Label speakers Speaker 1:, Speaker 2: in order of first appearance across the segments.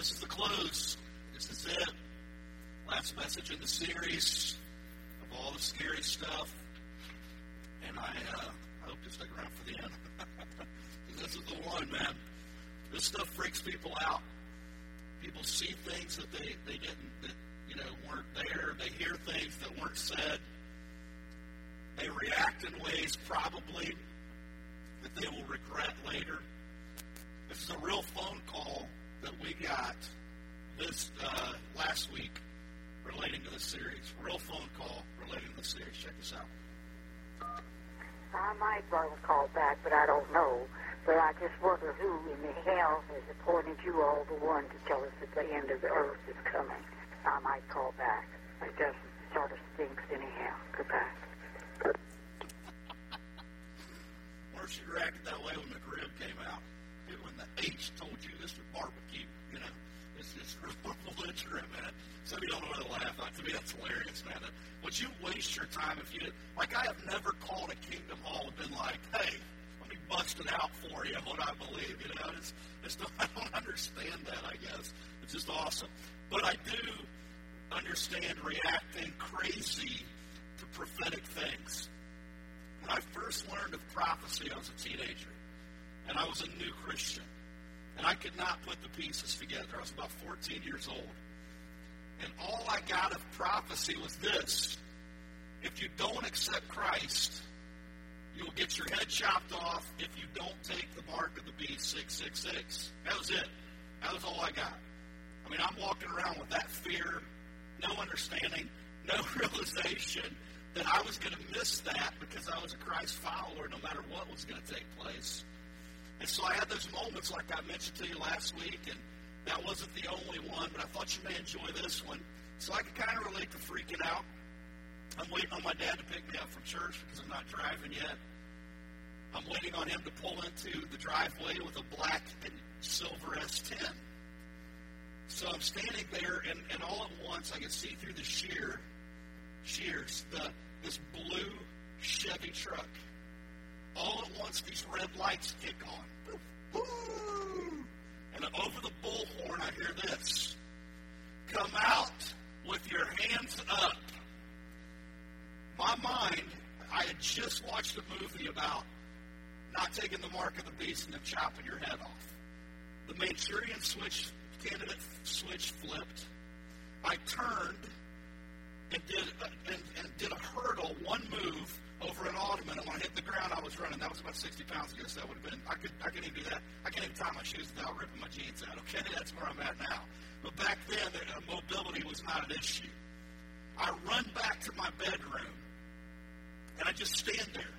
Speaker 1: this is the close. This is it. Last message in the series of all the scary stuff. And I, uh, hope you stick around for the end. this is the one, man. This stuff freaks people out. People see things that they, they didn't, that, you know, weren't there. They hear things that weren't said. They react in ways probably that they will regret later. This is a real phone call that we got this uh, last week relating to the series. Real phone call relating to the series. Check this out.
Speaker 2: I might to call back, but I don't know. But I just wonder who in the hell has appointed you all the one to tell us that the end of the earth is coming. I might call back. It doesn't sort of stinks anyhow. Goodbye.
Speaker 1: Where she reacted that way when laugh. Like, to me, that's hilarious, man. Would you waste your time if you did? Like, I have never called a Kingdom Hall and been like, hey, let me bust it out for you, what I believe. You know, it's, it's not, I don't understand that, I guess. It's just awesome. But I do understand reacting crazy to prophetic things. When I first learned of prophecy, I was a teenager, and I was a new Christian. And I could not put the pieces together. I was about 14 years old. And all I got of prophecy was this if you don't accept Christ, you'll get your head chopped off if you don't take the mark of the beast 666. That was it. That was all I got. I mean, I'm walking around with that fear, no understanding, no realization that I was going to miss that because I was a Christ follower no matter what was going to take place. And so I had those moments like I mentioned to you last week, and that wasn't the only one, but I thought you may enjoy this one. So I can kind of relate to freaking out. I'm waiting on my dad to pick me up from church because I'm not driving yet. I'm waiting on him to pull into the driveway with a black and silver S10. So I'm standing there, and, and all at once I can see through the sheer, shears, the, this blue Chevy truck. All at once, these red lights kick on. Woo! And over the bullhorn, I hear this Come out with your hands up. My mind, I had just watched a movie about not taking the mark of the beast and then chopping your head off. The Manchurian switch candidate switch flipped. I turned and did a, and, and did a hurdle, one move over an ottoman, and when I hit the ground, I was running. That was about 60 pounds. I guess that would have been. I could. I could even do that. I can't even tie my shoes without ripping my jeans out. Okay, that's where I'm at now. But back then, the, uh, mobility was not an issue. I run back to my bedroom, and I just stand there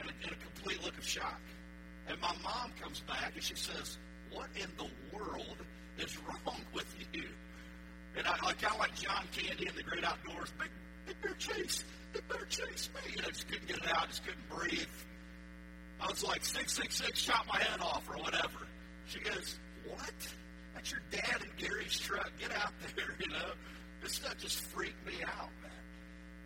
Speaker 1: in a, in a complete look of shock. And my mom comes back and she says, "What in the world is wrong with you?" And I, I kind of like John Candy in The Great Outdoors. Big, big bear chase it better chase me. Know, just couldn't get it out, just couldn't breathe. I was like, 666, chop my head off or whatever. She goes, What? That's your dad in Gary's truck. Get out there, you know. This stuff just freaked me out, man.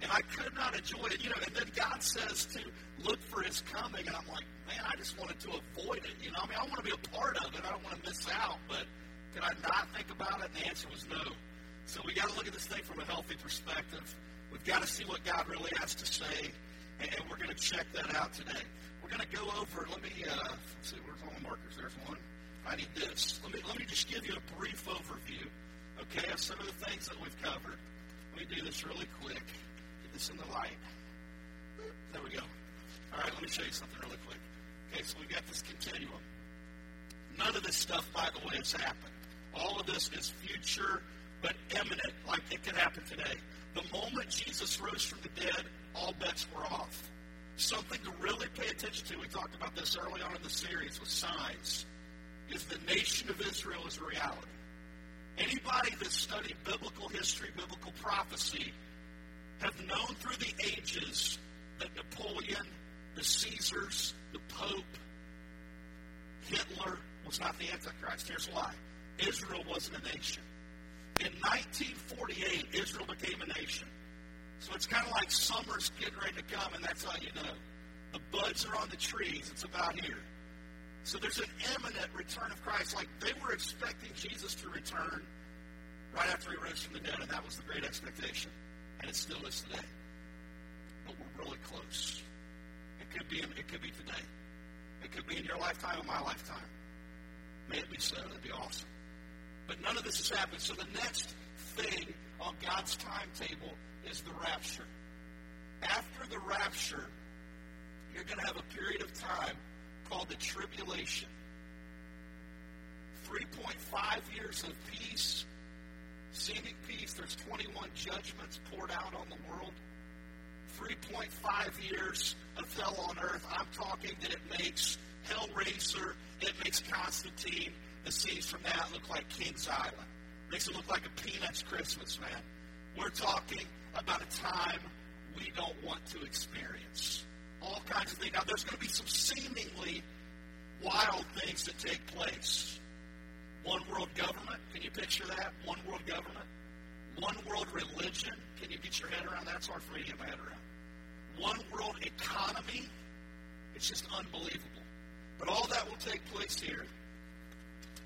Speaker 1: And I could not enjoy it, you know. And then God says to look for his coming. And I'm like, man, I just wanted to avoid it. You know, I mean, I want to be a part of it. I don't want to miss out. But could I not think about it? And the answer was no. So we got to look at this thing from a healthy perspective. We've got to see what God really has to say, and we're going to check that out today. We're going to go over. Let me uh, let's see. Where's all the markers? There's one. I need this. Let me let me just give you a brief overview, okay, of some of the things that we've covered. Let me do this really quick. Get this in the light. There we go. All right. Let me show you something really quick. Okay, so we've got this continuum. None of this stuff, by the way, has happened. All of this is future, but imminent, like it could happen today. The moment Jesus rose from the dead, all bets were off. Something to really pay attention to, we talked about this early on in the series with signs, is the nation of Israel is a reality. Anybody that studied biblical history, biblical prophecy, have known through the ages that Napoleon, the Caesars, the Pope, Hitler was not the Antichrist. Here's why. Israel wasn't a nation. In 1948, Israel became a nation. So it's kind of like summer's getting ready to come, and that's how you know. The buds are on the trees. It's about here. So there's an imminent return of Christ. Like they were expecting Jesus to return right after he rose from the dead, and that was the great expectation. And it still is today. But we're really close. It could be it could be today. It could be in your lifetime or my lifetime. May it be so. That'd be awesome. But none of this has happened. So the next thing on God's timetable is the rapture. After the rapture, you're going to have a period of time called the tribulation. 3.5 years of peace, seeming peace. There's 21 judgments poured out on the world. 3.5 years of hell on earth. I'm talking that it makes Hellraiser, it makes Constantine, the scenes from that look like Kings Island. Makes it look like a Peanuts Christmas, man. We're talking about a time we don't want to experience. All kinds of things. Now, there's going to be some seemingly wild things that take place. One world government. Can you picture that? One world government. One world religion. Can you get your head around that? It's hard for me to get my head around. One world economy. It's just unbelievable. But all that will take place here.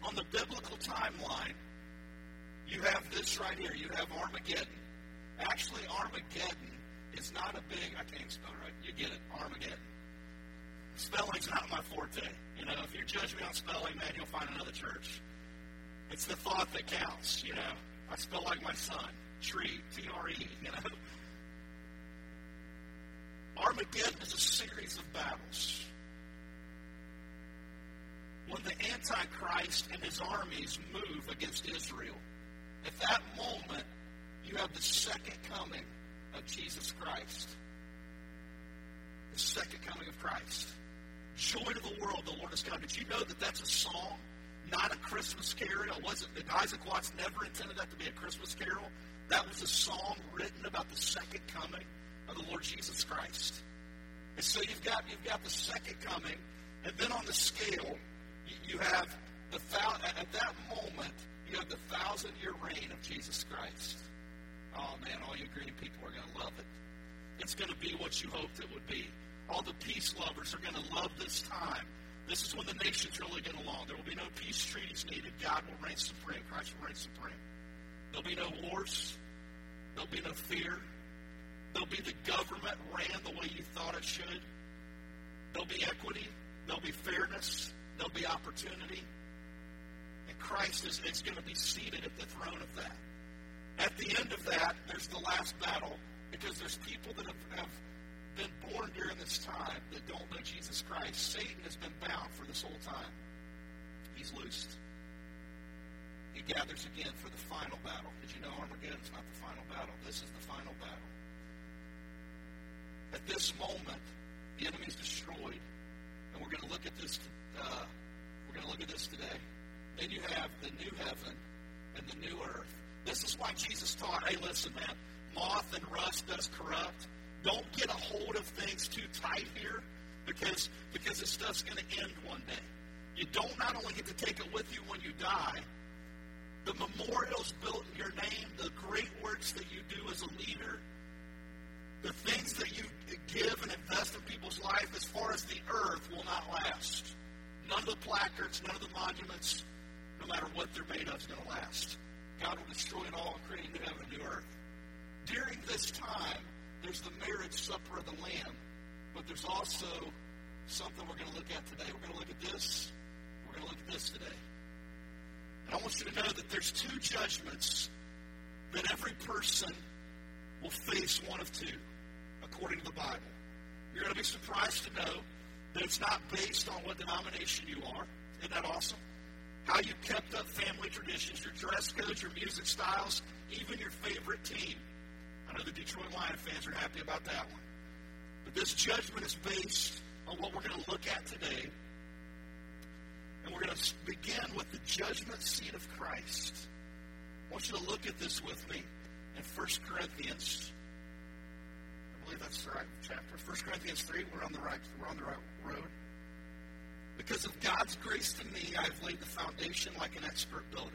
Speaker 1: On the biblical timeline, you have this right here. You have Armageddon. Actually, Armageddon is not a big, I can't spell right. You get it, Armageddon. Spelling's not my forte. You know, if you judge me on spelling, man, you'll find another church. It's the thought that counts, you know. I spell like my son. Tree, T-R-E, you know. Armageddon is a series of battles. When the Antichrist and his armies move against Israel, at that moment, you have the second coming of Jesus Christ. The second coming of Christ. Joy to the world, the Lord has come. Did you know that that's a song, not a Christmas carol? It wasn't Isaac Watts never intended that to be a Christmas carol. That was a song written about the second coming of the Lord Jesus Christ. And so you've got you've got the second coming, and then on the scale, you, have the at that moment you have the thousand year reign of Jesus Christ. Oh man, all you green people are going to love it. It's going to be what you hoped it would be. All the peace lovers are going to love this time. This is when the nations really get along. There will be no peace treaties needed. God will reign supreme. Christ will reign supreme. There'll be no wars. There'll be no fear. There'll be the government ran the way you thought it should. There'll be equity. There'll be fairness. There'll be opportunity. And Christ is, is going to be seated at the throne of that. At the end of that, there's the last battle because there's people that have, have been born during this time that don't know Jesus Christ. Satan has been bound for this whole time. He's loosed. He gathers again for the final battle. Did you know Armageddon's not the final battle? This is the final battle. At this moment, the enemy's destroyed, we're going to look at this. Uh, we're going to look at this today. Then you have the new heaven and the new earth this is why Jesus taught, hey, listen, man, moth and rust does corrupt. Don't get a hold of things too tight here because, because this stuff's going to end one day. You don't not only get to take it with you when you die, the memorials built in your name, the great works that you do as a leader, the things that you give and invest in people's life as far as the earth will not last. None of the placards, none of the monuments, no matter what they're made of, is going to last. God will destroy it all, creating new heaven and new earth. During this time, there's the marriage supper of the Lamb, but there's also something we're going to look at today. We're going to look at this. We're going to look at this today. And I want you to know that there's two judgments that every person will face one of two, according to the Bible. You're going to be surprised to know that it's not based on what denomination you are. Isn't that awesome? how you kept up family traditions, your dress codes, your music styles, even your favorite team. I know the Detroit Lion fans are happy about that one. But this judgment is based on what we're going to look at today. And we're going to begin with the judgment seat of Christ. I want you to look at this with me in 1 Corinthians. Believe that's the right chapter. 1 Corinthians 3, we're on the right, we're on the right road. Because of God's grace to me, I have laid the foundation like an expert builder.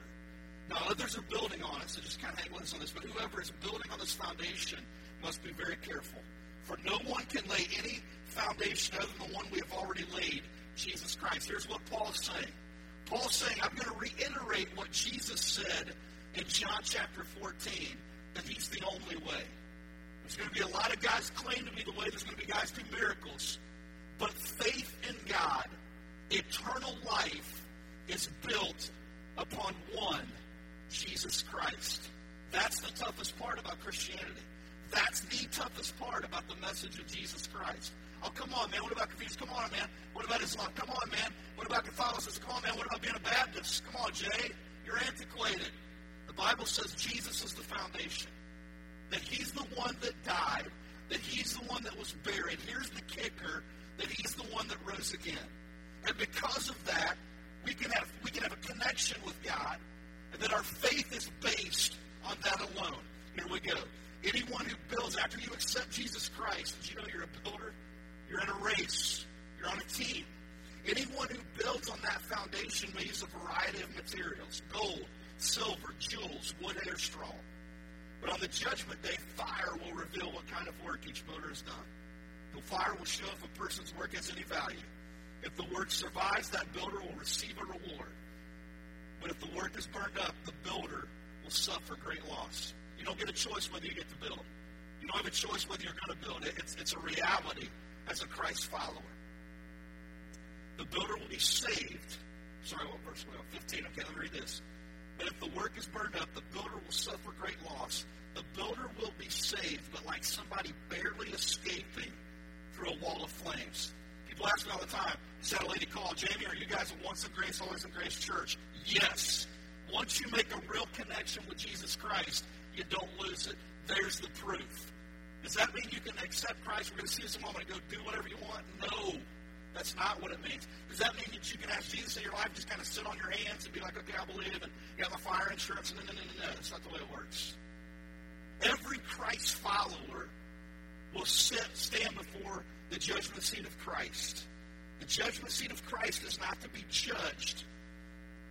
Speaker 1: Now, others are building on it, so just kind of hang with us on this. But whoever is building on this foundation must be very careful. For no one can lay any foundation other than the one we have already laid, Jesus Christ. Here's what Paul's saying. Paul's saying, I'm going to reiterate what Jesus said in John chapter 14, that he's the only way. There's going to be a lot of guys claim to be the way. There's going to be guys do miracles. But faith in God, eternal life, is built upon one, Jesus Christ. That's the toughest part about Christianity. That's the toughest part about the message of Jesus Christ. Oh, come on, man. What about Confucius? Come on, man. What about Islam? Come on, man. What about Catholicism? Come on, man. What about being a Baptist? Come on, Jay. You're antiquated. The Bible says Jesus is the foundation. That he's the one that died. That he's the one that was buried. Here's the kicker. That he's the one that rose again. And because of that, we can have we can have a connection with God. And that our faith is based on that alone. Here we go. Anyone who builds after you accept Jesus Christ, did you know you're a builder? You're in a race. You're on a team. Anyone who builds on that foundation may use a variety of materials gold, silver, jewels, wood, hair, straw. But on the judgment day, fire will reveal what kind of work each builder has done. The fire will show if a person's work has any value. If the work survives, that builder will receive a reward. But if the work is burned up, the builder will suffer great loss. You don't get a choice whether you get to build. You don't have a choice whether you're going to build. It's, it's a reality as a Christ follower. The builder will be saved. Sorry, what verse? Well, 15. Okay, let me read this. But if the work is burned up, the builder will suffer great loss. The builder will be saved, but like somebody barely escaping through a wall of flames. People ask me all the time, is that a lady called, Jamie, are you guys a once in grace, always in grace church? Yes. Once you make a real connection with Jesus Christ, you don't lose it. There's the proof. Does that mean you can accept Christ? We're going to see this a moment and go do whatever you want? No. That's not what it means. Does that mean that you can ask Jesus in your life, just kind of sit on your hands and be like, okay, I believe, and you got my fire insurance? No, no, no, no, no. That's not the way it works. Every Christ follower will sit, stand before the judgment seat of Christ. The judgment seat of Christ is not to be judged,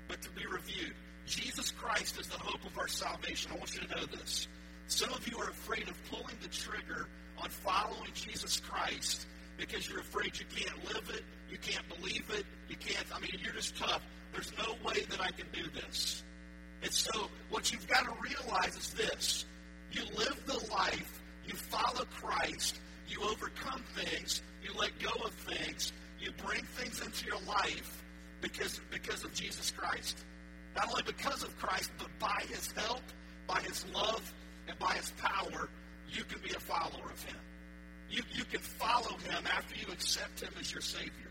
Speaker 1: but to be reviewed. Jesus Christ is the hope of our salvation. I want you to know this. Some of you are afraid of pulling the trigger on following Jesus Christ because you're afraid you can't live it, you can't believe it, you can't, I mean, you're just tough. There's no way that I can do this. And so, what you've got to realize is this you live the life, you follow Christ, you overcome things, you let go of things, you bring things into your life because, because of Jesus Christ. Not only because of Christ, but by his help, by his love, and by his power, you can be a follower of him. You, you can follow him after you accept him as your Savior.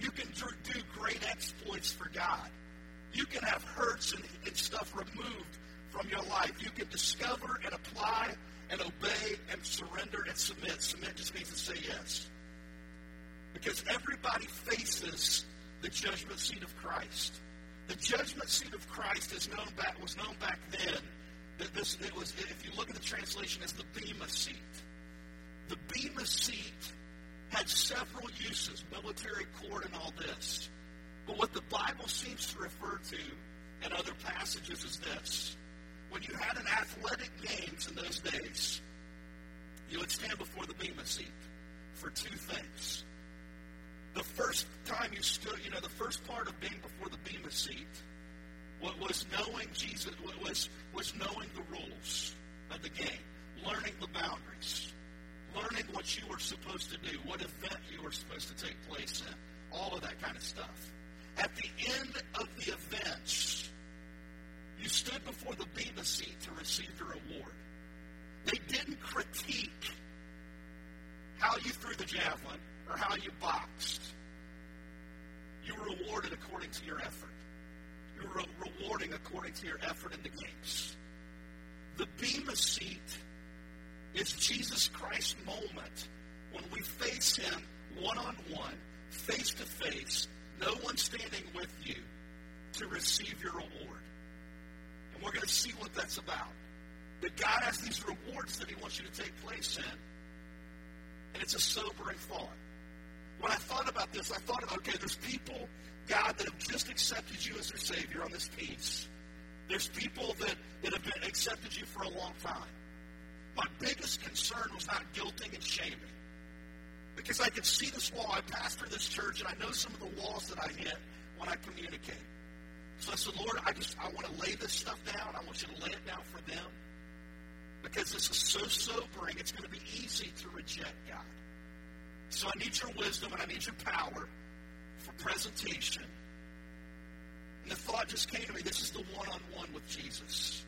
Speaker 1: You can do great exploits for God. You can have hurts and, and stuff removed from your life. You can discover and apply and obey and surrender and submit. Submit just means to say yes. Because everybody faces the judgment seat of Christ. The judgment seat of Christ is known back, was known back then. That this it was, if you look at the translation, as the bema seat. The bema seat had several uses, military court and all this. But what the Bible seems to refer to in other passages is this. When you had an athletic games in those days, you would stand before the bema seat for two things. The first time you stood, you know, the first part of being before the bema seat what was knowing Jesus what was was knowing the rules of the game, learning the boundaries, learning what you were supposed to do, what event you were supposed to take place in, all of that kind of stuff. At the end of the events, you stood before the bema seat to receive your award. They didn't critique how you threw the javelin or how you boxed. You were rewarded according to your effort. You were rewarding according to your effort in the games. The Bema seat is Jesus Christ's moment when we face Him one on one, face to face, no one standing with you to receive your reward. And we're going to see what that's about. That God has these rewards that He wants you to take place in. And it's a sobering thought. When I thought about this, I thought about, okay, there's people, God, that have just accepted you as their Savior on this piece. There's people that, that have been accepted you for a long time. My biggest concern was not guilting and shaming. Because I can see this wall. I pastor this church, and I know some of the walls that I hit when I communicate. So I said, Lord, I just I want to lay this stuff down. I want you to lay it down for them. Because this is so sobering, it's going to be easy to reject God. So I need your wisdom and I need your power for presentation. And the thought just came to me this is the one on one with Jesus.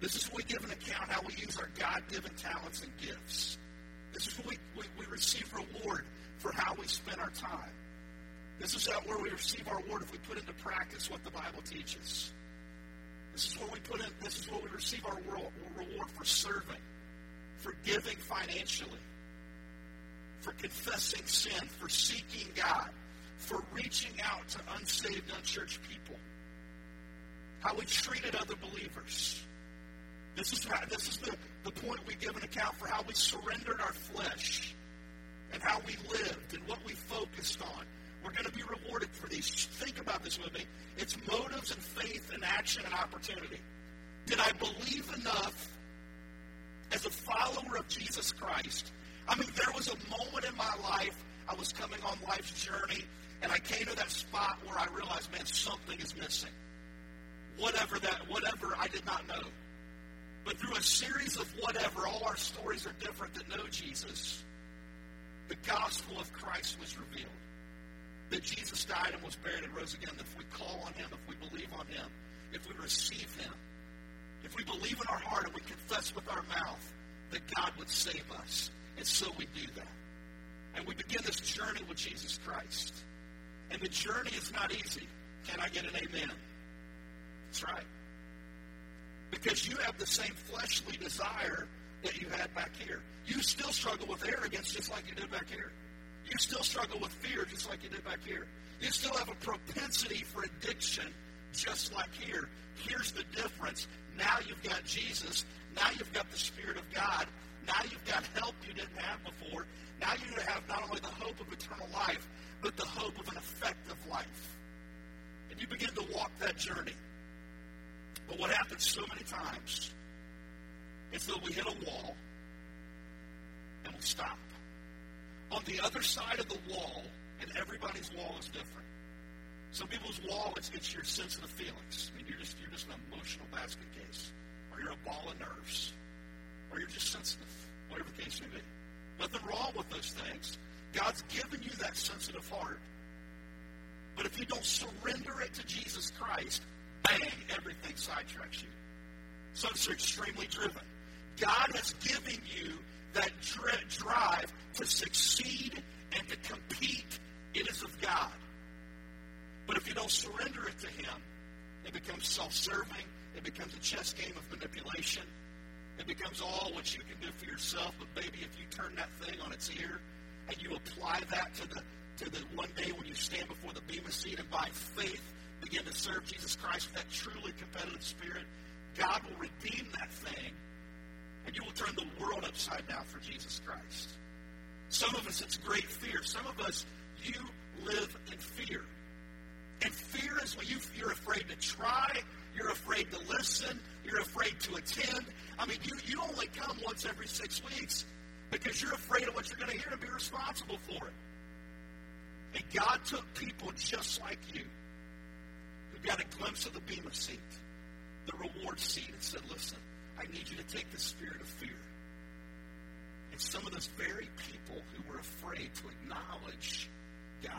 Speaker 1: This is where we give an account how we use our God given talents and gifts. This is where we, we, we receive reward for how we spend our time. This is where we receive our reward if we put into practice what the Bible teaches. This is where we put in, this is where we receive our reward for serving, for giving financially, for confessing sin, for seeking God, for reaching out to unsaved, unchurched people. How we treated other believers. This is, how, this is the, the point we give an account for how we surrendered our flesh and how we lived and what we focused on. We're going to be rewarded for these. Think about this with me. It's motives and faith and action and opportunity. Did I believe enough as a follower of Jesus Christ? I mean, there was a moment in my life, I was coming on life's journey, and I came to that spot where I realized, man, something is missing. Whatever that, whatever, I did not know. But through a series of whatever, all our stories are different that know Jesus, the gospel of Christ was revealed that Jesus died and was buried and rose again, that if we call on him, if we believe on him, if we receive him, if we believe in our heart and we confess with our mouth that God would save us. And so we do that. And we begin this journey with Jesus Christ. And the journey is not easy. Can I get an amen? That's right. Because you have the same fleshly desire that you had back here. You still struggle with arrogance just like you did back here. You still struggle with fear just like you did back here. You still have a propensity for addiction just like here. Here's the difference. Now you've got Jesus. Now you've got the Spirit of God. Now you've got help you didn't have before. Now you have not only the hope of eternal life, but the hope of an effective life. And you begin to walk that journey. Happens so many times until we hit a wall and we stop on the other side of the wall, and everybody's wall is different. Some people's wall is it's your sensitive feelings. I mean, you're just you're just an emotional basket case, or you're a ball of nerves, or you're just sensitive, whatever the case may be. Nothing wrong with those things. God's given you that sensitive heart. But if you don't surrender it to Jesus Christ, bang, everything sidetracks you. Some are extremely driven. God has given you that drive to succeed and to compete, it is of God. But if you don't surrender it to Him, it becomes self serving, it becomes a chess game of manipulation, it becomes all what you can do for yourself. But, baby, if you turn that thing on its ear and you apply that to the to the one day when you stand before the Bema seat and by faith begin to serve Jesus Christ with that truly competitive spirit, God will redeem that thing and you will turn the world upside down for Jesus Christ. Some of us, it's great fear. Some of us, you live in fear. And fear is when you, you're afraid to try, you're afraid to listen, you're afraid to attend. I mean, you, you only come once every six weeks because you're afraid of what you're going to hear and be responsible for it. And God took people just like you who got a glimpse of the Bema seat, the reward seat, and said, listen, I need you to take the spirit of fear. And some of those very people who were afraid to acknowledge God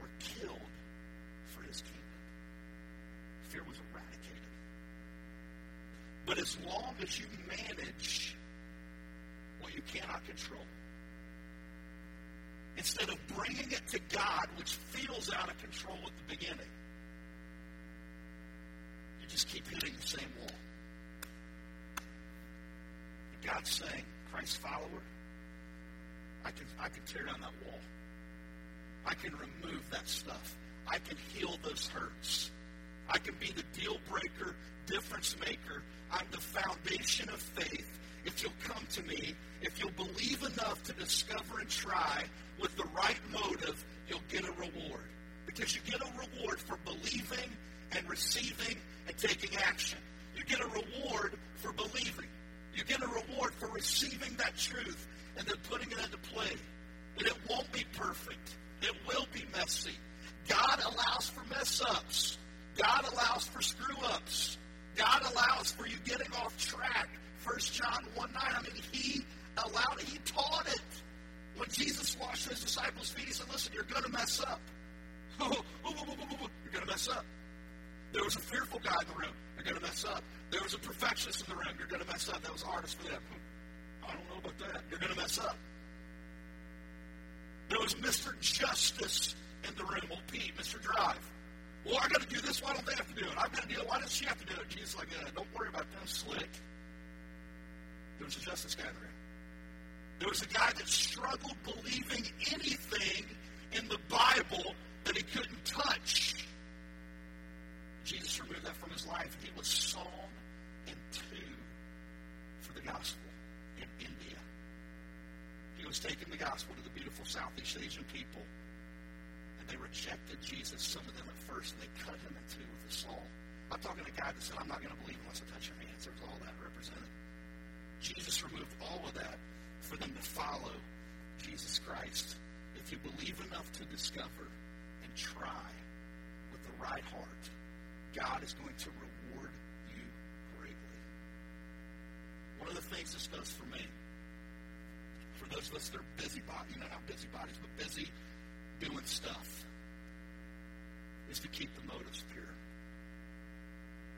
Speaker 1: were killed for his kingdom. Fear was eradicated. But as long as you manage what you cannot control, instead of bringing it to God, which feels out of control at the beginning, You just keep hitting the same wall. And God's saying, Christ follower, I can, I can tear down that wall. I can remove that stuff. I can heal those hurts. I can be the deal breaker, difference maker. I'm the foundation of faith. If you'll come to me, if you'll believe enough to discover and try with the right motive, you'll get a reward. Because you get a reward for believing and receiving and taking action. You get a reward for believing. You get a reward for receiving that truth and then putting it into play. And it won't be perfect. It will be messy. God allows for mess ups. God allows for screw ups. God allows for you getting off track. 1 John 1 9. I mean, He allowed it. He taught it. When Jesus washed his disciples' feet, he said, Listen, you're going to mess up. you're going to mess up. There was a fearful guy in the room. You're going to mess up. There was a perfectionist in the room. You're going to mess up. That was hardest for them. I don't know about that. You're going to mess up. There was Mr. Justice in the room. Old Pete, Mr. Drive. Well, I got to do this. Why don't they have to do it? I've got to do it. Why does she have to do it? Jesus like, uh, don't worry about them. Slick. There was a justice room. There was a guy that struggled believing anything in the Bible that he couldn't touch. Jesus removed that from his life, and he was sawn in two for the gospel in India. He was taking the gospel to the beautiful Southeast Asian people, and they rejected Jesus, some of them at first, and they cut him in two with a saw. I'm talking to a guy that said, I'm not going to believe unless I touch your hands. There's all that represented. Jesus removed all of that for them to follow Jesus Christ. If you believe enough to discover and try with the right heart, God is going to reward you greatly. One of the things this does for me, for those of us that are busy bodies, you know, not busy bodies, but busy doing stuff, is to keep the motives pure.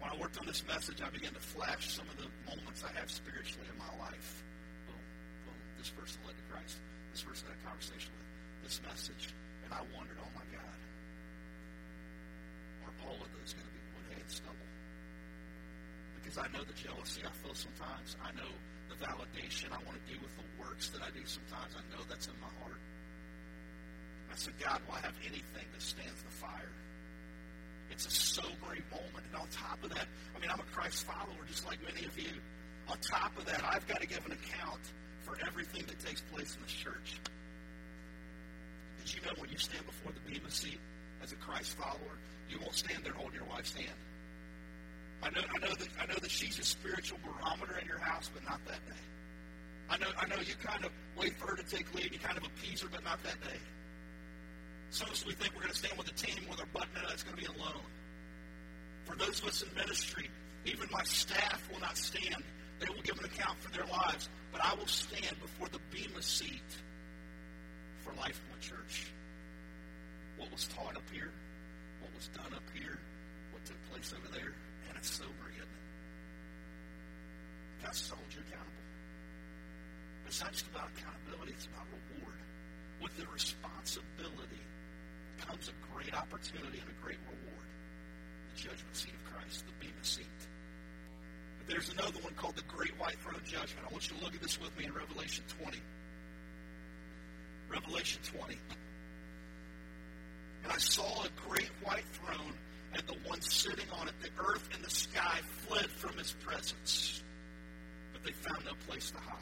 Speaker 1: When I worked on this message, I began to flash some of the moments I have spiritually in my life. Boom, boom. This person led to Christ. This person had a conversation with this message. And I wondered, oh my God, are all of those going to be wood, hay, and stubble? Because I know the jealousy I feel sometimes. I know the validation I want to do with the works that I do sometimes. I know that's in my heart. I said, God, will I have anything that stands the fire? It's a sobering moment. And on top of that, I mean, I'm a Christ follower just like many of you. On top of that, I've got to give an account for everything that takes place in this church. Did you know when you stand before the Bema seat as a Christ follower, you won't stand there holding your wife's hand? I know, I know that I know that she's a spiritual barometer in your house, but not that day. I know, I know you kind of wait for her to take lead, you kind of appease her, but not that day. Some of us, we think we're going to stand with a team with our button and it's going to be alone. For those of us in ministry, even my staff will not stand. They will give an account for their lives. But I will stand before the Bema seat for Life Point Church. What was taught up here, what was done up here, what took place over there, and it's sobering, isn't it? God's hold you accountable. But it's not just about accountability, it's about reward. With the responsibility comes a great opportunity and a great reward. The judgment seat of Christ, the Bema seat. But there's another one called the Great White Throne Judgment. I want you to look at this with me in Revelation 20. Revelation 20. And I saw a great white throne, and the one sitting on it, the earth and the sky fled from his presence. But they found no place to hide.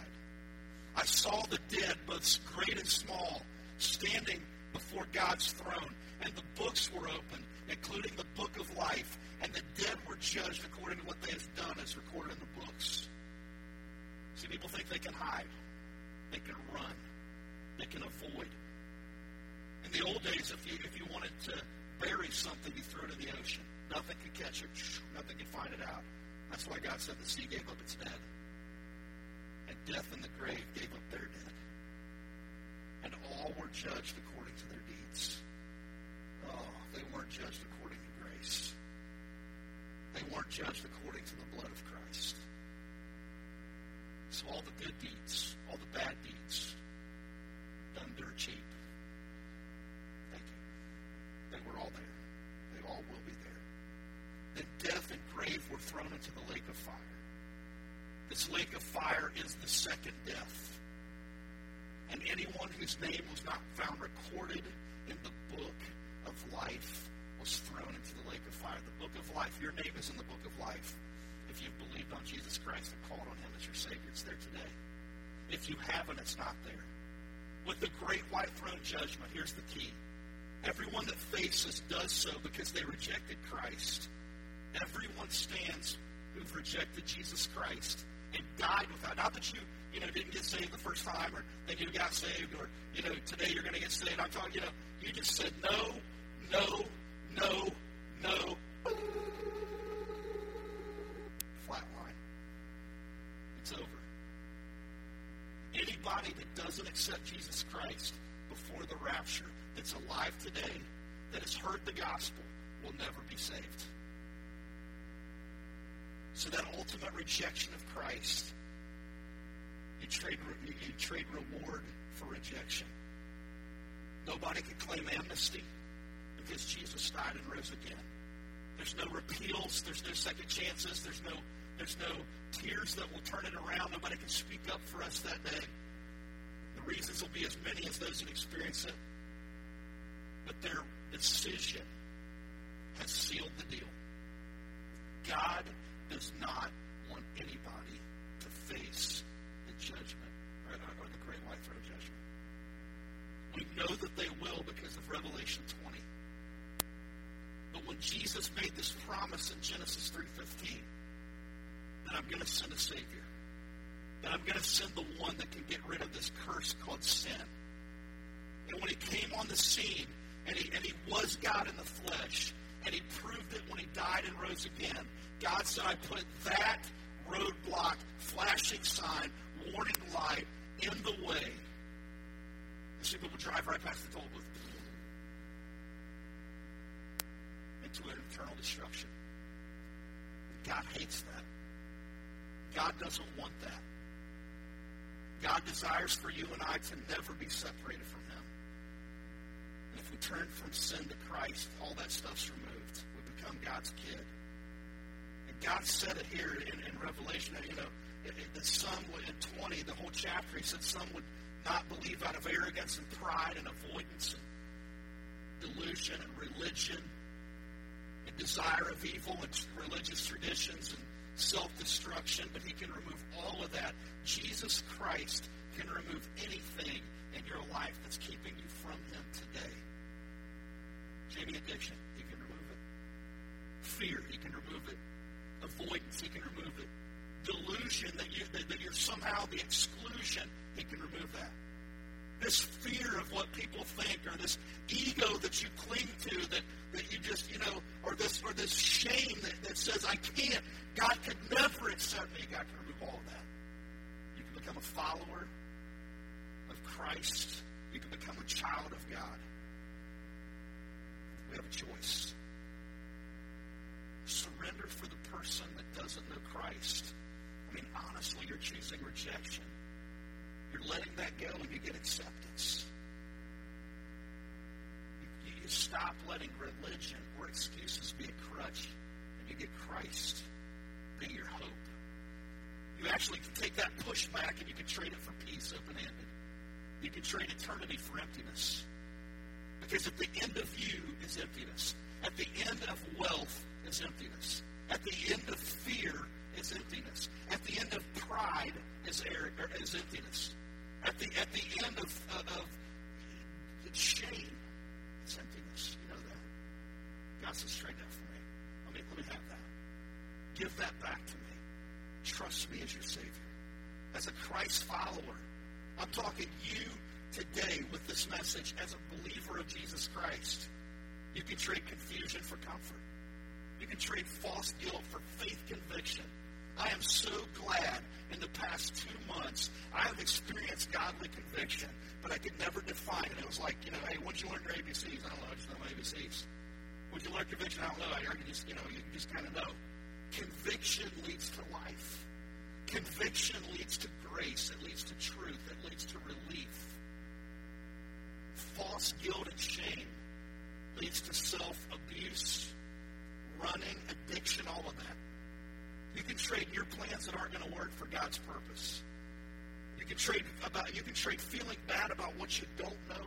Speaker 1: I saw the dead, both great and small, standing before God's throne, and the books were opened, including the book of life, and the dead were judged according to what they have done as recorded in the books. See, people think they can hide, they can run, they can avoid. In the old days, if you if you wanted to bury something, you threw it in the ocean. Nothing could catch it. Nothing could find it out. That's why God said the sea gave up its dead. And death and the grave gave up their dead. And all were judged according Oh, they weren't judged according to grace. They weren't judged according to the blood of Christ. So all the good deeds, all the bad deeds, done dirt cheap. Thank you. They were all there. They all will be there. Then death and grave were thrown into the lake of fire. This lake of fire is the second death. And anyone whose name was not found recorded in the book of life was thrown into the lake of fire. The book of life, your name is in the book of life. If you've believed on Jesus Christ and called on him as your Savior, it's there today. If you haven't, it's not there. With the great white throne judgment, here's the key. Everyone that faces does so because they rejected Christ. Everyone stands who've rejected Jesus Christ. and died without. Not that you, you know, didn't get saved the first time or that you got saved or, you know, today you're going to get saved. I'm talking, you know, you just said no, no, no, no. Flatline. It's over. Anybody that doesn't accept Jesus Christ before the rapture, that's alive today, that has heard the gospel, will never be saved. So that ultimate rejection of Christ, you trade, you, trade reward for rejection. Nobody can claim amnesty because Jesus died and rose again. There's no repeals. There's no second chances. There's no there's no tears that will turn it around. Nobody can speak up for us that day. The reasons will be as many as those that experience it. But their decision has sealed the deal. God does not want anybody to face the judgment or, or the great white throne judgment. We know that they will because of Revelation 20. But when Jesus made this promise in Genesis 3.15, that I'm going to send a Savior, that I'm going to send the one that can get rid of this curse called sin. And when he came on the scene, and he, and he was God in the flesh, and he proved it when he died and rose again, God said, I put that roadblock, flashing sign, warning light in the way. People drive right past the toll booth into an eternal destruction. God hates that. God doesn't want that. God desires for you and I to never be separated from Him. And if we turn from sin to Christ, all that stuff's removed. We become God's kid. And God said it here in, in Revelation. You know, the some would, in 20, the whole chapter, He said some would not believe out of arrogance and pride and avoidance and delusion and religion and desire of evil and religious traditions and self-destruction, but he can remove all of that. Jesus Christ can remove anything in your life that's keeping you from him today. Jamie, addiction, he can remove it. Fear, he can remove it. Avoidance, he can remove it. Delusion that, you, that, that you're somehow the exclusion, he can remove that. This fear of what people think or this ego that you cling to that, that you just, you know, or this or this shame that, that says, I can't, God could never accept me. God can remove all of that. You can become a follower of Christ. You can become a child of God. We have a choice. Surrender for the person that doesn't know Christ. I mean, honestly, you're choosing rejection. You're letting that go and you get acceptance. You, you stop letting religion or excuses be a crutch and you get Christ be your hope. You actually can take that pushback and you can trade it for peace open handed. You can trade eternity for emptiness. Because at the end of you is emptiness. At the end of wealth is emptiness. At the end of fear is emptiness. At the end of pride is, air, er, is emptiness. At the at the end of, of, of shame, it's emptiness. You know that. God says, trade that for me. Let me let me have that. Give that back to me. Trust me as your Savior. As a Christ follower, I'm talking you today with this message as a believer of Jesus Christ. You can trade confusion for comfort. You can trade false guilt for faith conviction. I am so glad in the past two months I have experienced godly conviction, but I could never define it. It was like, you know, hey, once you learn your ABCs, I don't know, I just know my ABCs. Would you learn conviction, I don't know. I can just, you know, you just kind of know. Conviction leads to life. Conviction leads to grace. It leads to truth. It leads to relief. False guilt and shame leads to self-abuse, running, addiction, all of that. You can trade your plans that aren't going to work for God's purpose. You can trade about you can trade feeling bad about what you don't know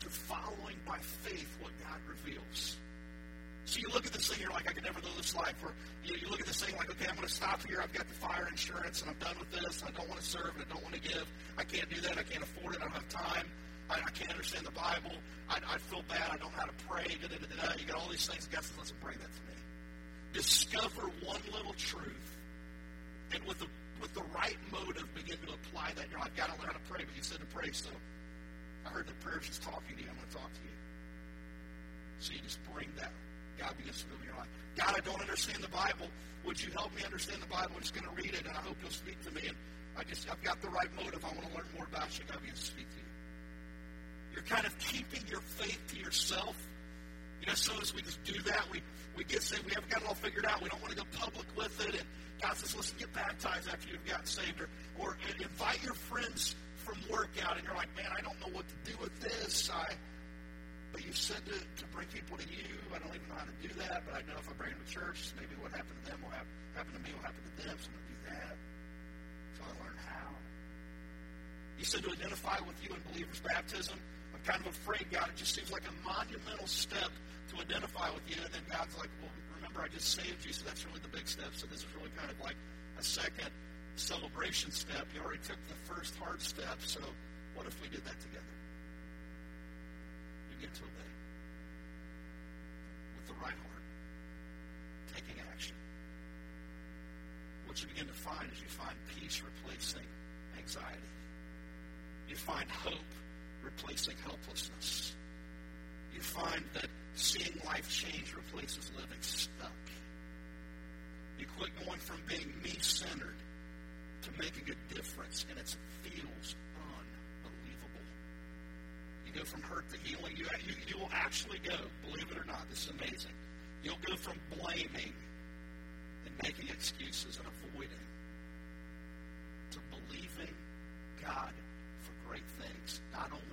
Speaker 1: to following by faith what God reveals. So you look at this thing, you're like, I could never live this life. Or you, you look at this thing like, okay, I'm going to stop here. I've got the fire insurance, and I'm done with this. I don't want to serve, and I don't want to give. I can't do that. I can't afford it. I don't have time. I, I can't understand the Bible. I, I feel bad. I don't know how to pray. Da, da, da, da. You got all these things. God says, listen, bring that to me. Discover one little truth and with the with the right motive begin to apply that. You're like, I don't know how to pray, but you said to pray, so I heard that prayer's just talking to you. I'm going to talk to you. So you just bring that. God begins to move in your life. God, I don't understand the Bible. Would you help me understand the Bible? I'm just going to read it, and I hope you'll speak to me. And I just, I've got the right motive. I want to learn more about you. God begins to speak to you. You're kind of keeping your faith to yourself. You know, so as we just do that, we, we get saved. We haven't got it all figured out. We don't want to go public with it. And God says, listen, get baptized after you've gotten saved. Or, or invite your friends from work out, and you're like, man, I don't know what to do with this. I, but you said to, to bring people to you. I don't even know how to do that, but I know if I bring them to church, maybe what happened to them will have, happen to me will happen to them, so I'm going to do that. So I learn how. You said to identify with you in believer's baptism. I'm kind of afraid, God, it just seems like a monumental step to identify with you. And then God's like, well, remember, I just saved you, so that's really the big step. So this is really kind of like a second celebration step. You already took the first hard step, so what if we did that together? You get to obey with the right heart, taking action. What you begin to find is you find peace replacing anxiety. You find hope replacing helplessness. You find that seeing life change replaces living stuck. You quit going from being me-centered to making a difference, and it feels unbelievable. You go from hurt to healing. You, you, you will actually go, believe it or not, this is amazing. You'll go from blaming and making excuses and avoiding to believing God for great things, not only